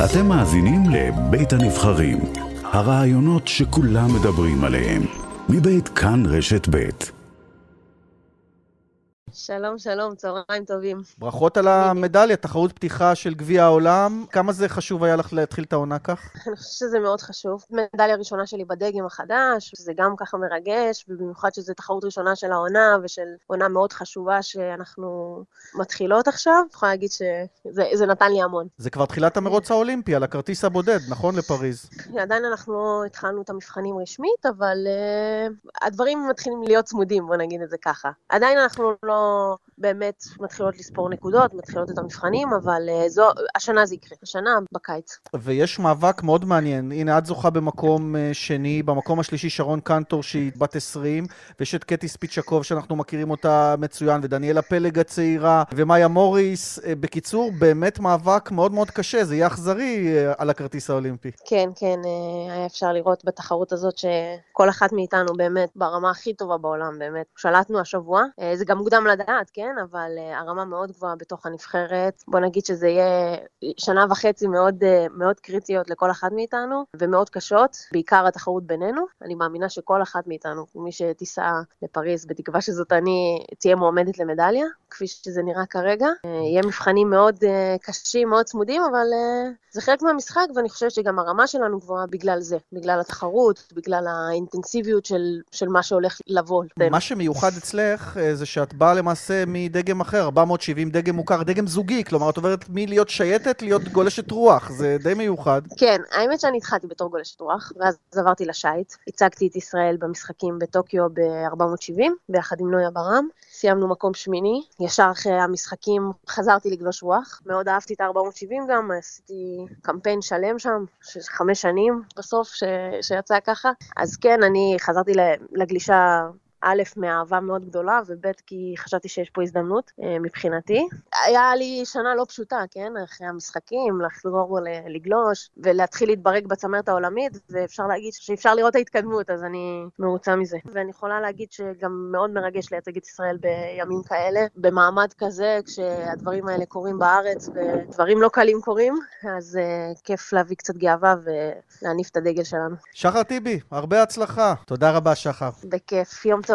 אתם מאזינים לבית הנבחרים, הרעיונות שכולם מדברים עליהם, מבית כאן רשת בית. שלום, שלום, צהריים טובים. ברכות על המדליה, תחרות פתיחה של גביע העולם. כמה זה חשוב היה לך להתחיל את העונה כך? אני חושבת שזה מאוד חשוב. מדליה ראשונה שלי בדגם החדש, שזה גם ככה מרגש, ובמיוחד שזו תחרות ראשונה של העונה, ושל עונה מאוד חשובה שאנחנו מתחילות עכשיו. אני יכולה להגיד שזה נתן לי המון. זה כבר תחילת המרוץ האולימפי, על הכרטיס הבודד, נכון? לפריז. עדיין אנחנו לא התחלנו את המבחנים רשמית, אבל uh, הדברים מתחילים להיות צמודים, בוא נגיד את זה ככה. עדיין אנחנו לא... באמת מתחילות לספור נקודות, מתחילות את המבחנים, אבל uh, זו, השנה זה יקרה, השנה בקיץ. ויש מאבק מאוד מעניין. הנה, את זוכה במקום uh, שני, במקום השלישי שרון קנטור שהיא בת 20, ויש את קטי ספיצ'קוב שאנחנו מכירים אותה מצוין, ודניאלה פלג הצעירה, ומאיה מוריס. Uh, בקיצור, באמת מאבק מאוד מאוד קשה, זה יהיה אכזרי uh, על הכרטיס האולימפי. כן, כן, uh, היה אפשר לראות בתחרות הזאת שכל אחת מאיתנו באמת ברמה הכי טובה בעולם, באמת. שלטנו השבוע, uh, זה גם מוקדם לדעת, כן? אבל uh, הרמה מאוד גבוהה בתוך הנבחרת. בוא נגיד שזה יהיה שנה וחצי מאוד, uh, מאוד קריטיות לכל אחת מאיתנו, ומאוד קשות, בעיקר התחרות בינינו. אני מאמינה שכל אחת מאיתנו, מי שתיסע לפריז, בתקווה שזאת אני, תהיה מועמדת למדליה, כפי שזה נראה כרגע. Uh, יהיה מבחנים מאוד uh, קשים, מאוד צמודים, אבל uh, זה חלק מהמשחק, ואני חושבת שגם הרמה שלנו גבוהה בגלל זה, בגלל התחרות, בגלל האינטנסיביות של, של מה שהולך לבוא. מה שמיוחד אצלך זה שאת באה למעשה מדגם אחר, 470 דגם מוכר, דגם זוגי, כלומר את עוברת מלהיות שייטת להיות גולשת רוח, זה די מיוחד. כן, האמת שאני התחלתי בתור גולשת רוח, ואז עברתי לשייט, הצגתי את ישראל במשחקים בטוקיו ב-470, ביחד עם נויה ברם, סיימנו מקום שמיני, ישר אחרי המשחקים חזרתי לגלוש רוח, מאוד אהבתי את ה-470 גם, עשיתי קמפיין שלם שם, חמש שנים בסוף, ש... שיצא ככה, אז כן, אני חזרתי לגלישה א', מאהבה מאוד גדולה, וב', כי חשבתי שיש פה הזדמנות אה, מבחינתי. היה לי שנה לא פשוטה, כן? אחרי המשחקים, לחזור לגלוש, ולהתחיל להתברג בצמרת העולמית, ואפשר להגיד שאפשר לראות את ההתקדמות, אז אני מרוצה מזה. ואני יכולה להגיד שגם מאוד מרגש לייצג את ישראל בימים כאלה, במעמד כזה, כשהדברים האלה קורים בארץ, ודברים לא קלים קורים, אז uh, כיף להביא קצת גאווה ולהניף את הדגל שלנו. שחר טיבי, הרבה הצלחה. תודה רבה, שחר. בכיף. יום טוב.